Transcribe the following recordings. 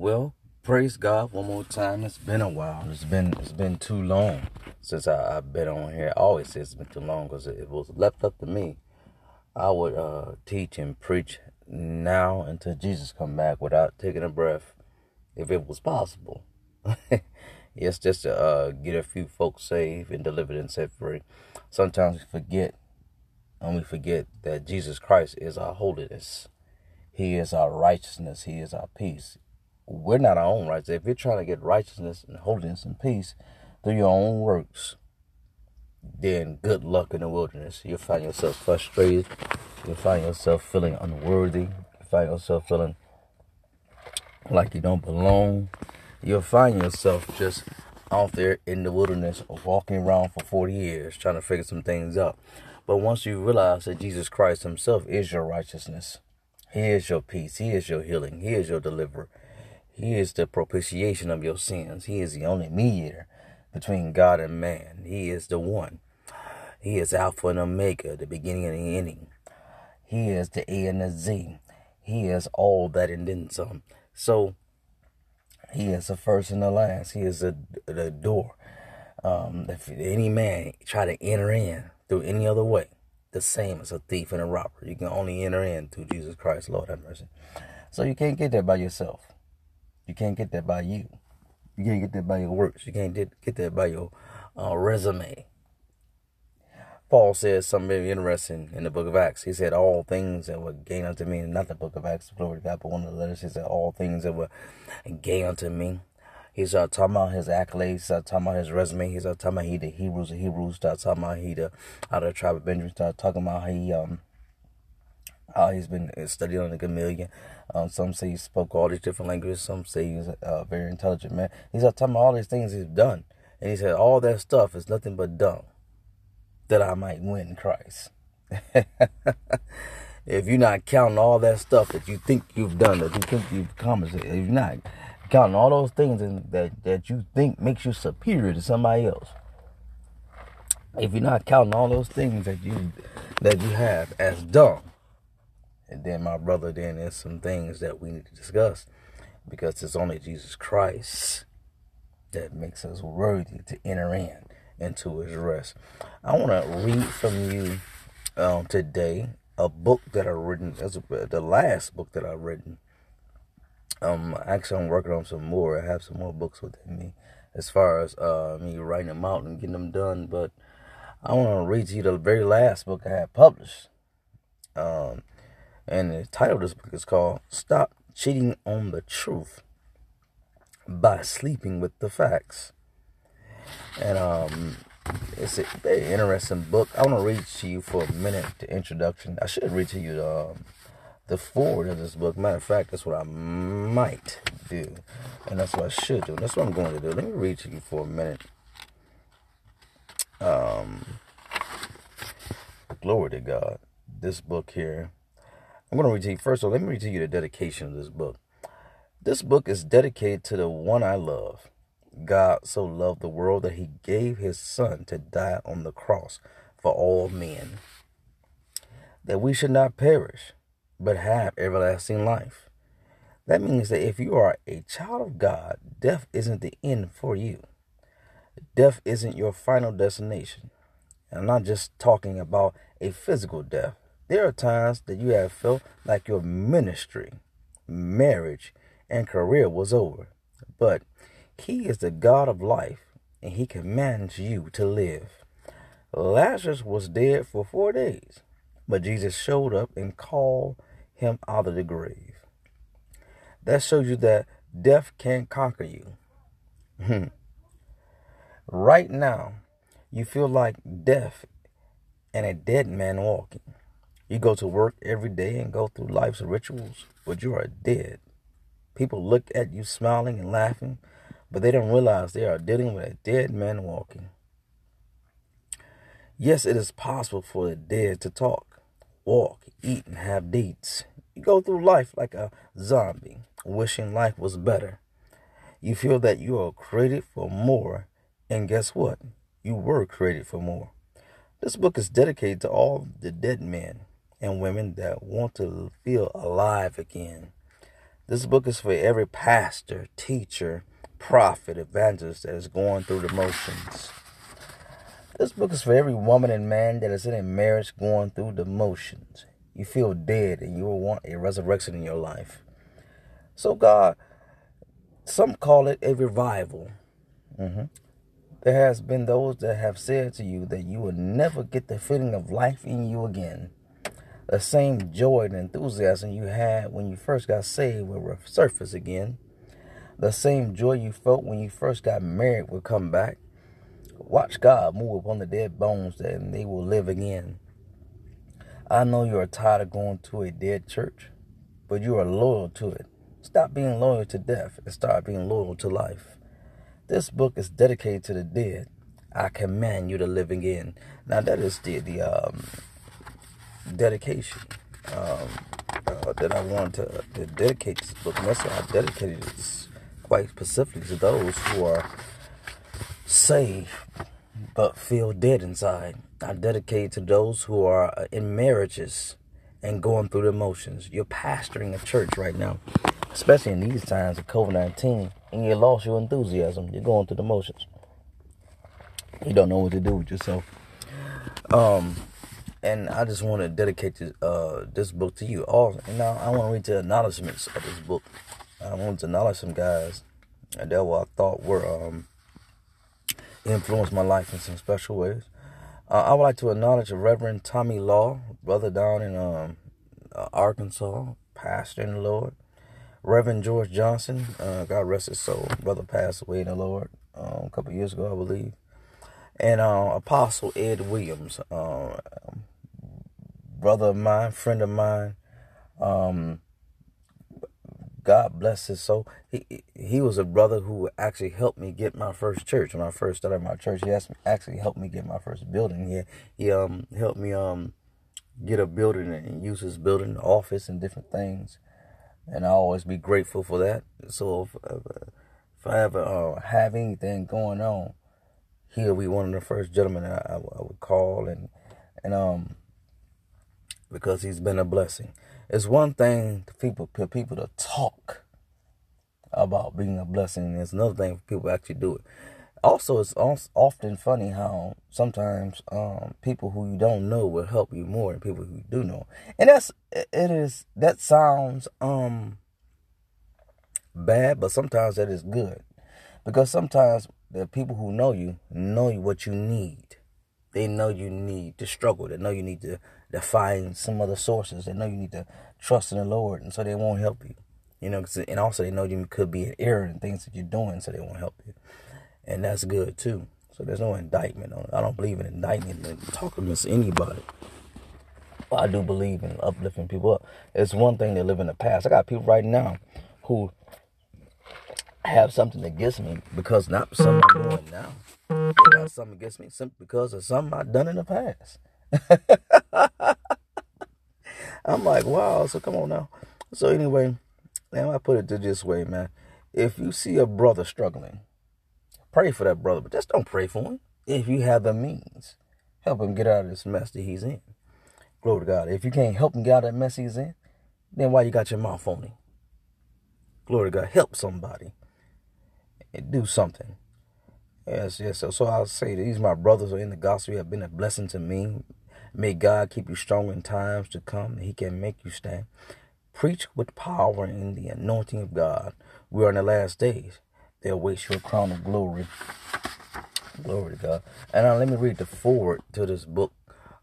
Well, praise God one more time. It's been a while. It's been it's been too long since I, have been on here. I always say it's been too long because it, it was left up to me. I would uh, teach and preach now until Jesus come back without taking a breath, if it was possible. yes, just to uh, get a few folks saved and delivered and set free. Sometimes we forget, and we forget that Jesus Christ is our holiness. He is our righteousness. He is our peace we're not our own rights. If you're trying to get righteousness and holiness and peace through your own works, then good luck in the wilderness. You'll find yourself frustrated. You'll find yourself feeling unworthy. You'll find yourself feeling like you don't belong. You'll find yourself just out there in the wilderness walking around for 40 years trying to figure some things out. But once you realize that Jesus Christ Himself is your righteousness, He is your peace, He is your healing, He is your deliverer, he is the propitiation of your sins. He is the only mediator between God and man. He is the one. He is Alpha and Omega, the beginning and the ending. He is the A and the Z. He is all that and then some. So he is the first and the last. He is the, the door. Um, if any man try to enter in through any other way, the same as a thief and a robber. You can only enter in through Jesus Christ. Lord have mercy. So you can't get there by yourself. You can't get that by you. You can't get that by your works. You can't get, get that by your uh, resume. Paul says something very interesting in the book of Acts. He said, All things that were gain unto me, not the book of Acts, glory to God, but one of the letters, he said, All things that were gain unto me. He's uh, talking about his accolades, he's uh, talking about his resume, he's uh, talking about he the Hebrews, the Hebrews, start talking about he the out of the tribe of Benjamin, start talking about he um how he's been studying on the Gamaliel. Um, some say he spoke all these different languages. Some say he was a very intelligent man. He's talking about all these things he's done. And he said, all that stuff is nothing but dung that I might win Christ. if you're not counting all that stuff that you think you've done, that you think you've accomplished, if you're not counting all those things that, that you think makes you superior to somebody else, if you're not counting all those things that you that you have as dung, and then, my brother, then there's some things that we need to discuss because it's only Jesus Christ that makes us worthy to enter in into his rest. I want to read from you um, today a book that I've written. That's the last book that I've written. Um, actually, I'm working on some more. I have some more books within me as far as uh, me writing them out and getting them done. But I want to read to you the very last book I had published. Um, and the title of this book is called Stop Cheating on the Truth by Sleeping with the Facts. And um, it's a very interesting book. I want to read to you for a minute the introduction. I should read to you the, um, the forward of this book. Matter of fact, that's what I might do. And that's what I should do. That's what I'm going to do. Let me read to you for a minute. Um, glory to God. This book here I'm going to read to you first. So let me read to you the dedication of this book. This book is dedicated to the one I love. God so loved the world that he gave his son to die on the cross for all men, that we should not perish, but have everlasting life. That means that if you are a child of God, death isn't the end for you. Death isn't your final destination. I'm not just talking about a physical death. There are times that you have felt like your ministry, marriage, and career was over. But He is the God of life, and He commands you to live. Lazarus was dead for four days, but Jesus showed up and called him out of the grave. That shows you that death can't conquer you. Hmm. right now, you feel like death and a dead man walking. You go to work every day and go through life's rituals, but you are dead. People look at you smiling and laughing, but they don't realize they are dealing with a dead man walking. Yes, it is possible for the dead to talk, walk, eat, and have deeds. You go through life like a zombie, wishing life was better. You feel that you are created for more, and guess what? You were created for more. This book is dedicated to all the dead men and women that want to feel alive again, This book is for every pastor, teacher, prophet, evangelist that is going through the motions. This book is for every woman and man that is in a marriage going through the motions. You feel dead and you will want a resurrection in your life. So, God, some call it a revival. Mm-hmm. There has been those that have said to you that you will never get the feeling of life in you again. The same joy and enthusiasm you had when you first got saved will resurface again. The same joy you felt when you first got married will come back. Watch God move upon the dead bones and they will live again. I know you are tired of going to a dead church, but you are loyal to it. Stop being loyal to death and start being loyal to life. This book is dedicated to the dead. I command you to live again. Now that is the the um, dedication um, uh, that I want to, to, dedicate this book. And that's why I dedicated it quite specifically to those who are saved but feel dead inside. I dedicate to those who are uh, in marriages and going through the motions. You're pastoring a church right now, especially in these times of COVID 19 and you lost your enthusiasm. You're going through the motions. You don't know what to do with yourself. Um, and I just want to dedicate this, uh, this book to you. Also, now I want to read the acknowledgments of this book. I want to acknowledge some guys that I thought were um, influenced my life in some special ways. Uh, I would like to acknowledge Reverend Tommy Law, brother down in um, uh, Arkansas, pastor in the Lord. Reverend George Johnson, uh, God rest his soul, brother passed away in the Lord um, a couple years ago, I believe. And uh, Apostle Ed Williams, uh, brother of mine, friend of mine. Um, God bless his soul. He he was a brother who actually helped me get my first church. When I first started my church, he actually helped me get my first building. He he um helped me um get a building and use his building, office, and different things and I always be grateful for that. So if, if I ever uh, have anything going on, he'll be one of the first gentlemen I, I, I would call, and and um because he's been a blessing. It's one thing for people for people to talk about being a blessing. It's another thing for people to actually do it also it's often funny how sometimes um, people who you don't know will help you more than people who you do know and that's it is that sounds um bad but sometimes that is good because sometimes the people who know you know what you need they know you need to struggle they know you need to, to find some other sources they know you need to trust in the lord and so they won't help you you know and also they know you could be an error in things that you're doing so they won't help you and that's good too. So there's no indictment on it. I don't believe in indictment and talking against anybody. But I do believe in uplifting people up. It's one thing to live in the past. I got people right now who have something against me because not something I'm doing now. Got something against me simply because of something I've done in the past. I'm like, wow, so come on now. So anyway, man, I put it this way, man. If you see a brother struggling, Pray for that brother, but just don't pray for him. If you have the means, help him get out of this mess that he's in. Glory to God. If you can't help him get out of that mess he's in, then why you got your mouth on him? Glory to God. Help somebody. And do something. Yes, yes. So, so I'll say these my brothers are in the gospel have been a blessing to me. May God keep you strong in times to come. He can make you stand. Preach with power in the anointing of God. We are in the last days they await your crown of glory. Glory to God. And now let me read the forward to this book.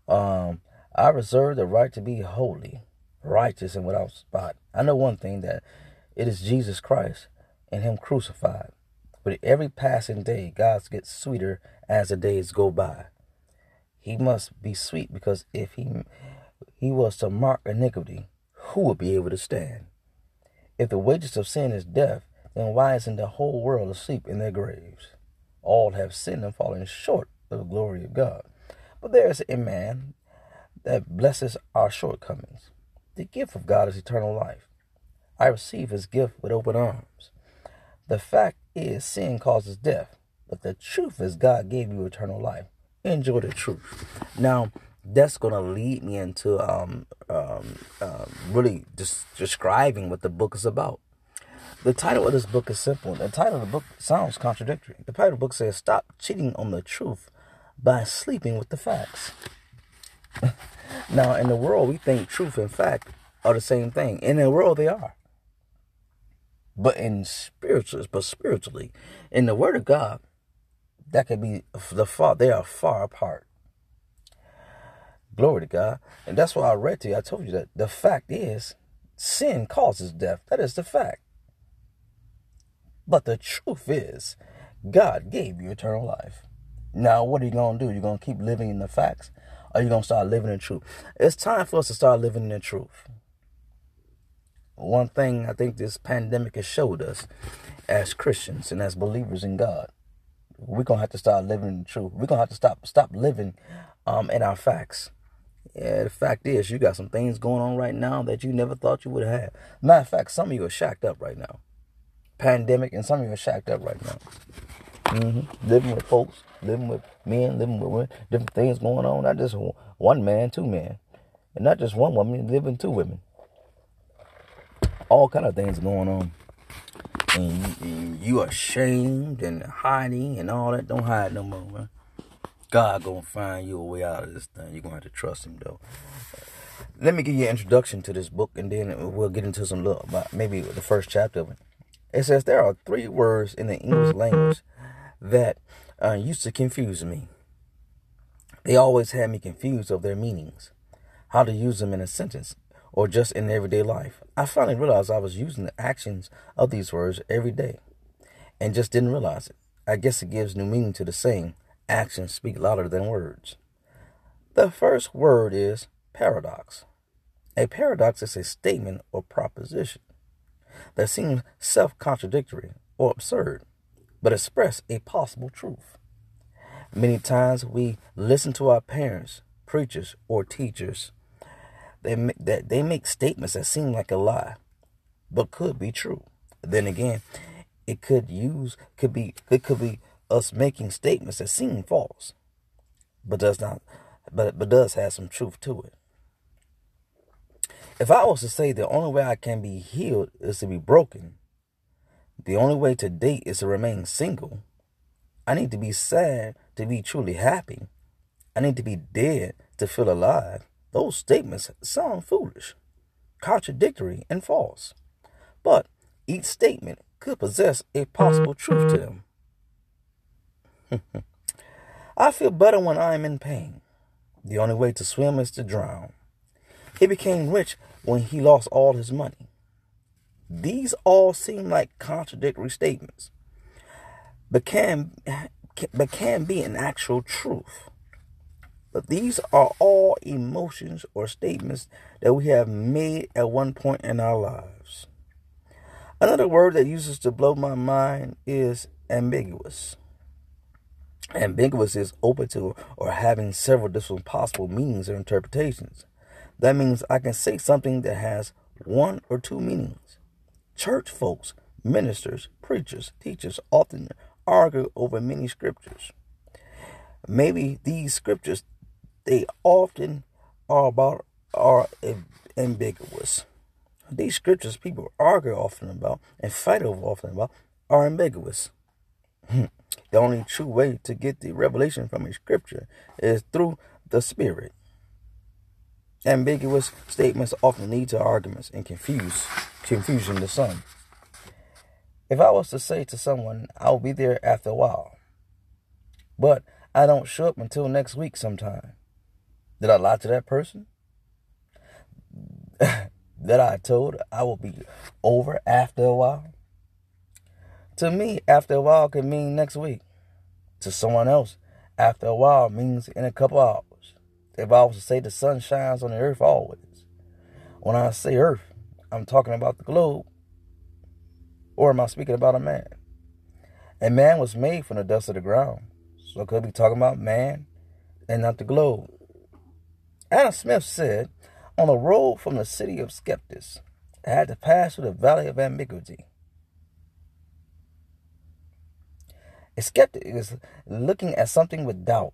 Um, I reserve the right to be holy, righteous, and without spot. I know one thing that it is Jesus Christ and Him crucified. But every passing day, God gets sweeter as the days go by. He must be sweet because if he he was to mark iniquity, who would be able to stand? If the wages of sin is death, then why isn't the whole world asleep in their graves? All have sinned and fallen short of the glory of God. But there is a man that blesses our shortcomings. The gift of God is eternal life. I receive his gift with open arms. The fact is, sin causes death, but the truth is, God gave you eternal life. Enjoy the truth. Now, that's going to lead me into um, um, um, really just describing what the book is about. The title of this book is simple. The title of the book sounds contradictory. The title of the book says, Stop cheating on the truth by sleeping with the facts. now, in the world, we think truth and fact are the same thing. In the world, they are. But in spiritual, but spiritually, in the Word of God, that could be the far. They are far apart. Glory to God, and that's why I read to you. I told you that the fact is, sin causes death. That is the fact. But the truth is, God gave you eternal life. Now, what are you going to do? You're going to keep living in the facts? Or you going to start living in truth? It's time for us to start living in the truth. One thing I think this pandemic has showed us as Christians and as believers in God, we're gonna have to start living the truth. We're gonna have to stop stop living um in our facts. Yeah, the fact is you got some things going on right now that you never thought you would have. Matter of fact, some of you are shacked up right now. Pandemic and some of you are shacked up right now. Mm-hmm. Living with folks, living with men, living with women, different things going on. Not just one man, two men, and not just one woman, living two women all kind of things going on. And you, and you ashamed and hiding and all that. Don't hide no more, man. God gonna find you a way out of this thing. You're gonna have to trust him though. Let me give you an introduction to this book and then we'll get into some little about maybe the first chapter of it. It says there are three words in the English language that uh, used to confuse me. They always had me confused of their meanings, how to use them in a sentence, or just in everyday life. I finally realized I was using the actions of these words every day and just didn't realize it. I guess it gives new meaning to the saying, actions speak louder than words. The first word is paradox. A paradox is a statement or proposition that seems self contradictory or absurd, but express a possible truth. Many times we listen to our parents, preachers, or teachers they make, that they make statements that seem like a lie, but could be true. Then again, it could use could be it could be us making statements that seem false, but does not, but but does have some truth to it. If I was to say the only way I can be healed is to be broken, the only way to date is to remain single, I need to be sad to be truly happy. I need to be dead to feel alive. Those statements sound foolish, contradictory, and false. But each statement could possess a possible truth to them. I feel better when I am in pain. The only way to swim is to drown. He became rich when he lost all his money. These all seem like contradictory statements, but can, but can be an actual truth. But these are all emotions or statements that we have made at one point in our lives. Another word that uses to blow my mind is ambiguous. Ambiguous is open to or having several different possible meanings or interpretations. That means I can say something that has one or two meanings. Church folks, ministers, preachers, teachers often argue over many scriptures. Maybe these scriptures they often are about are ambiguous. These scriptures people argue often about and fight over often about are ambiguous. Hmm. the only true way to get the revelation from a scripture is through the Spirit. Ambiguous statements often lead to arguments and confuse confusion to some. If I was to say to someone, I'll be there after a while, but I don't show up until next week sometime, did I lie to that person? that I told I will be over after a while? To me, after a while could mean next week. To someone else, after a while means in a couple hours. If I was to say the sun shines on the earth always. When I say earth, I'm talking about the globe. Or am I speaking about a man? A man was made from the dust of the ground. So could be talking about man and not the globe. Adam Smith said, on the road from the city of skeptics, I had to pass through the valley of ambiguity. A skeptic is looking at something with doubt.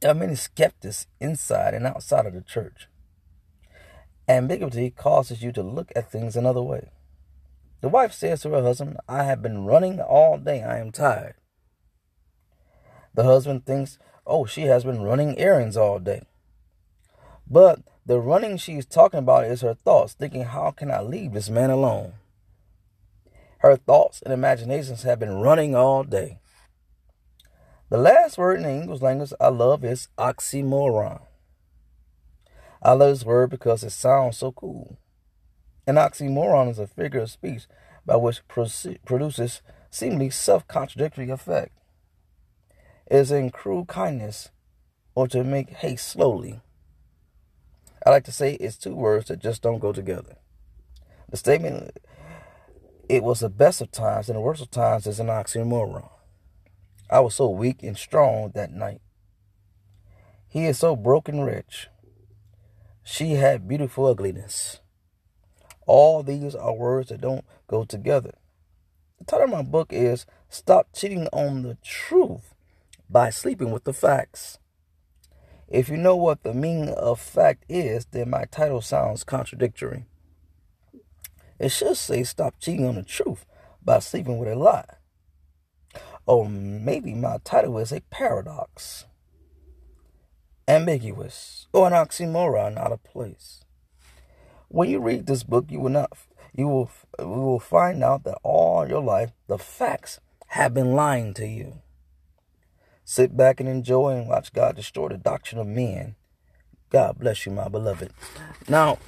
There are many skeptics inside and outside of the church. Ambiguity causes you to look at things another way. The wife says to her husband, I have been running all day. I am tired. The husband thinks, oh, she has been running errands all day. But the running she's talking about is her thoughts, thinking, how can I leave this man alone? Her thoughts and imaginations have been running all day. The last word in the English language I love is oxymoron. I love this word because it sounds so cool. An oxymoron is a figure of speech by which produces seemingly self-contradictory effect. Is in cruel kindness or to make haste slowly. I like to say it's two words that just don't go together. The statement, it was the best of times and the worst of times, is an oxymoron. I was so weak and strong that night. He is so broken rich. She had beautiful ugliness. All these are words that don't go together. The title of my book is Stop Cheating on the Truth by Sleeping with the Facts. If you know what the meaning of fact is, then my title sounds contradictory. It should say Stop Cheating on the Truth by Sleeping with a Lie. Or maybe my title is a paradox, ambiguous, or an oxymoron out of place. When you read this book, you will not you will you will find out that all your life the facts have been lying to you. Sit back and enjoy and watch God destroy the doctrine of men. God bless you, my beloved. Now,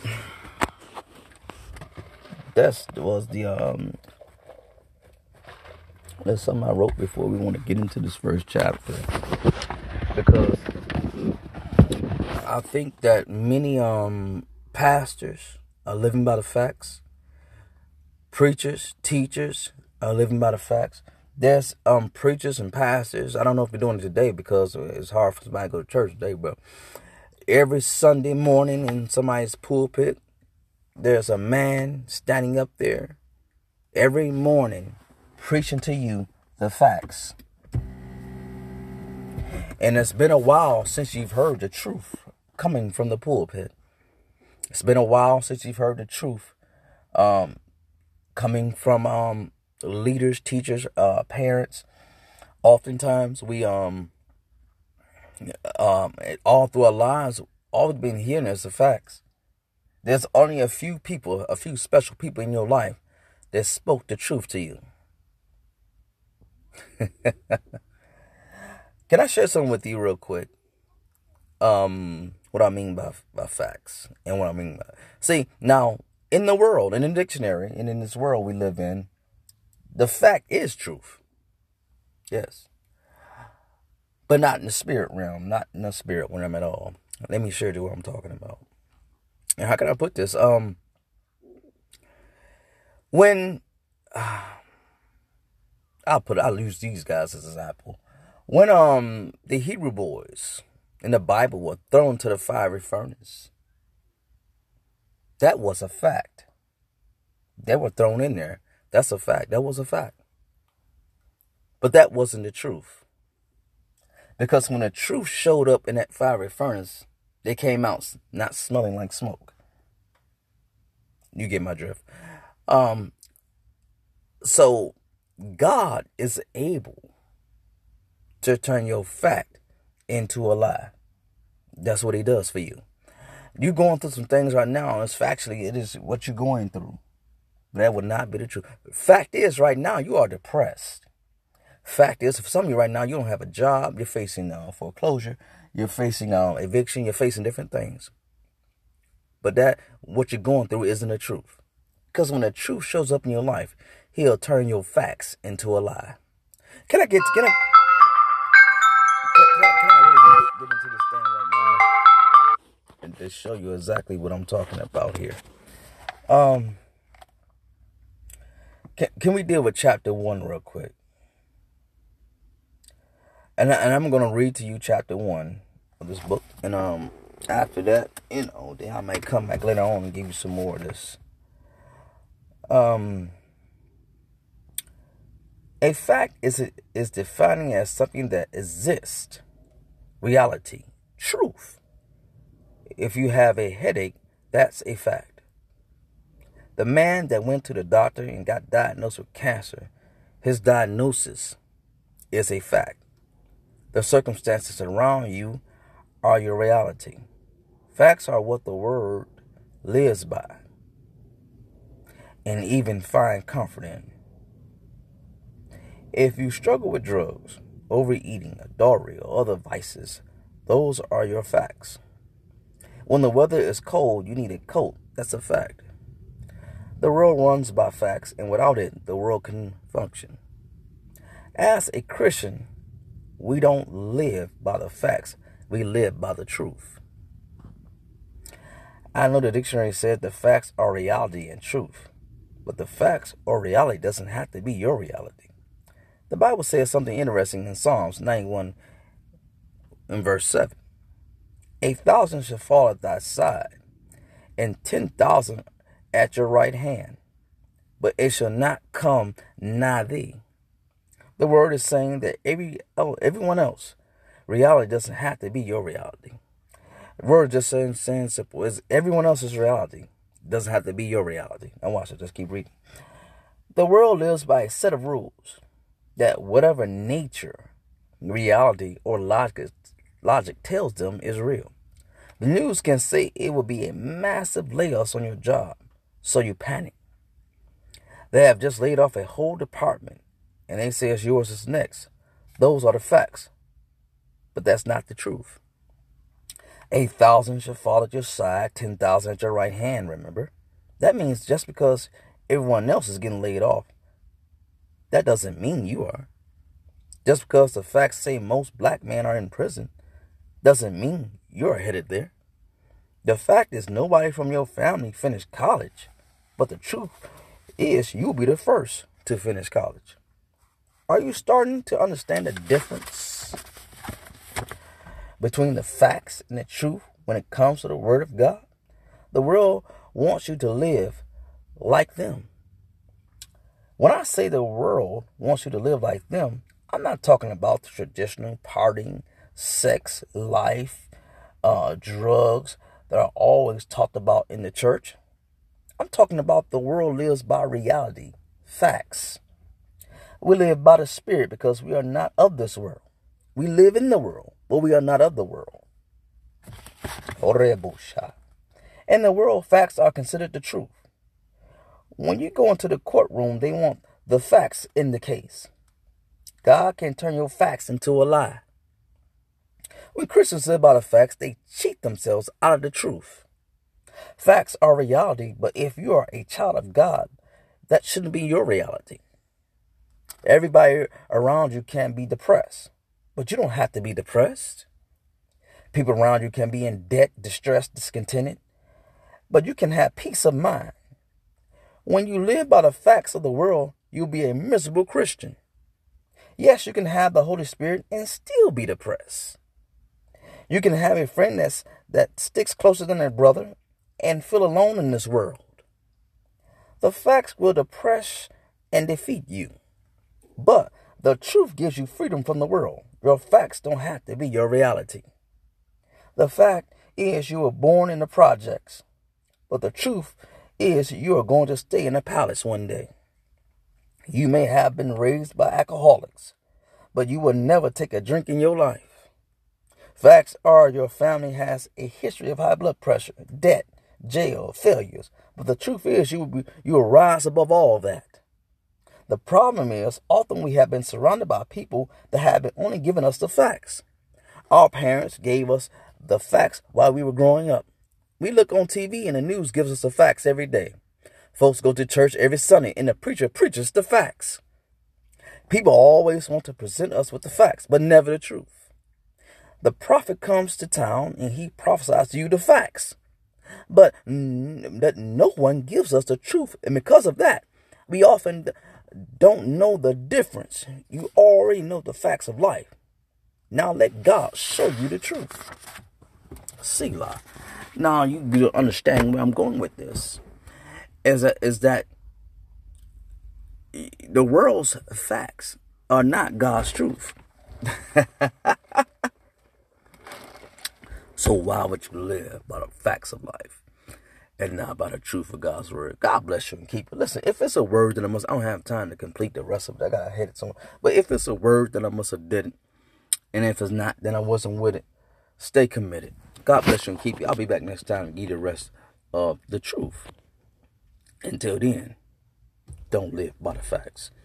that was the um that's something I wrote before we want to get into this first chapter. Because I think that many um pastors are living by the facts. Preachers, teachers are living by the facts. There's um preachers and pastors. I don't know if they're doing it today because it's hard for somebody to go to church today, but every Sunday morning in somebody's pulpit, there's a man standing up there every morning preaching to you the facts. And it's been a while since you've heard the truth coming from the pulpit. It's been a while since you've heard the truth um, coming from um, leaders, teachers, uh, parents. Oftentimes, we um, um, all through our lives, all we've been hearing is the facts. There's only a few people, a few special people in your life that spoke the truth to you. Can I share something with you real quick? Um, what I mean by by facts and what I mean by see now in the world, in the dictionary, and in this world we live in, the fact is truth. Yes. But not in the spirit realm, not in the spirit realm at all. Let me share you what I'm talking about. And how can I put this? Um when uh, I'll put I'll use these guys as an example. When um the Hebrew boys in the Bible were thrown to the fiery furnace, that was a fact. They were thrown in there. That's a fact. That was a fact. But that wasn't the truth. Because when the truth showed up in that fiery furnace, they came out not smelling like smoke. You get my drift. Um so God is able to turn your fact into a lie. That's what he does for you. You're going through some things right now, and it's factually, it is what you're going through. That would not be the truth. Fact is, right now, you are depressed. Fact is, for some of you right now, you don't have a job. You're facing uh, foreclosure. You're facing uh, eviction. You're facing different things. But that, what you're going through isn't the truth. Because when the truth shows up in your life, he'll turn your facts into a lie. Can I get, can I, can, I, get into this thing right now and just show you exactly what I'm talking about here? Um, can, can we deal with chapter one real quick? And, and I'm going to read to you chapter one of this book. And um, after that, you know, then I might come back later on and give you some more of this. Um, a fact is is defining as something that exists, reality, truth. If you have a headache, that's a fact. The man that went to the doctor and got diagnosed with cancer, his diagnosis is a fact. The circumstances around you are your reality. Facts are what the word lives by and even find comfort in. If you struggle with drugs, overeating, adultery, or other vices, those are your facts. When the weather is cold, you need a coat. That's a fact. The world runs by facts, and without it, the world can function. As a Christian, we don't live by the facts, we live by the truth. I know the dictionary said the facts are reality and truth, but the facts or reality doesn't have to be your reality. The Bible says something interesting in Psalms 91 in verse 7. A thousand shall fall at thy side, and ten thousand at your right hand, but it shall not come nigh thee. The word is saying that every oh, everyone else reality doesn't have to be your reality. The word just saying, saying simple is everyone else's reality doesn't have to be your reality. Now watch it, just keep reading. The world lives by a set of rules that whatever nature, reality, or logic logic tells them is real. The news can say it will be a massive layoffs on your job, so you panic. They have just laid off a whole department, and they say it's yours is next. Those are the facts. But that's not the truth. A thousand shall fall at your side, ten thousand at your right hand, remember? That means just because everyone else is getting laid off, that doesn't mean you are. Just because the facts say most black men are in prison doesn't mean you're headed there. The fact is, nobody from your family finished college, but the truth is, you'll be the first to finish college. Are you starting to understand the difference between the facts and the truth when it comes to the Word of God? The world wants you to live like them. When I say the world wants you to live like them, I'm not talking about the traditional partying, sex, life, uh, drugs that are always talked about in the church. I'm talking about the world lives by reality, facts. We live by the Spirit because we are not of this world. We live in the world, but we are not of the world. In the world, facts are considered the truth. When you go into the courtroom, they want the facts in the case. God can turn your facts into a lie. When Christians live by the facts, they cheat themselves out of the truth. Facts are reality, but if you are a child of God, that shouldn't be your reality. Everybody around you can be depressed, but you don't have to be depressed. People around you can be in debt, distressed, discontented, but you can have peace of mind. When you live by the facts of the world, you'll be a miserable Christian. Yes, you can have the Holy Spirit and still be depressed. You can have a friend that's, that sticks closer than a brother and feel alone in this world. The facts will depress and defeat you. But the truth gives you freedom from the world. Your facts don't have to be your reality. The fact is you were born in the projects. But the truth is you are going to stay in the palace one day. You may have been raised by alcoholics, but you will never take a drink in your life. Facts are your family has a history of high blood pressure, debt, jail, failures. But the truth is, you will, be, you will rise above all that. The problem is, often we have been surrounded by people that have been only giving us the facts. Our parents gave us the facts while we were growing up. We look on TV and the news gives us the facts every day. Folks go to church every Sunday and the preacher preaches the facts. People always want to present us with the facts, but never the truth. The prophet comes to town and he prophesies to you the facts. But that no one gives us the truth. And because of that, we often don't know the difference. You already know the facts of life. Now let God show you the truth. Selah. Now you understand where I'm going with this. Is that, is that the world's facts are not God's truth. So why would you live by the facts of life? and not by the truth of God's word. God bless you and keep it. Listen, if it's a word that I must, I don't have time to complete the rest of it. I got to hit it somewhere. But if it's a word that I must have did it, and if it's not, then I wasn't with it. Stay committed. God bless you and keep you. I'll be back next time to give you the rest of the truth. Until then, don't live by the facts.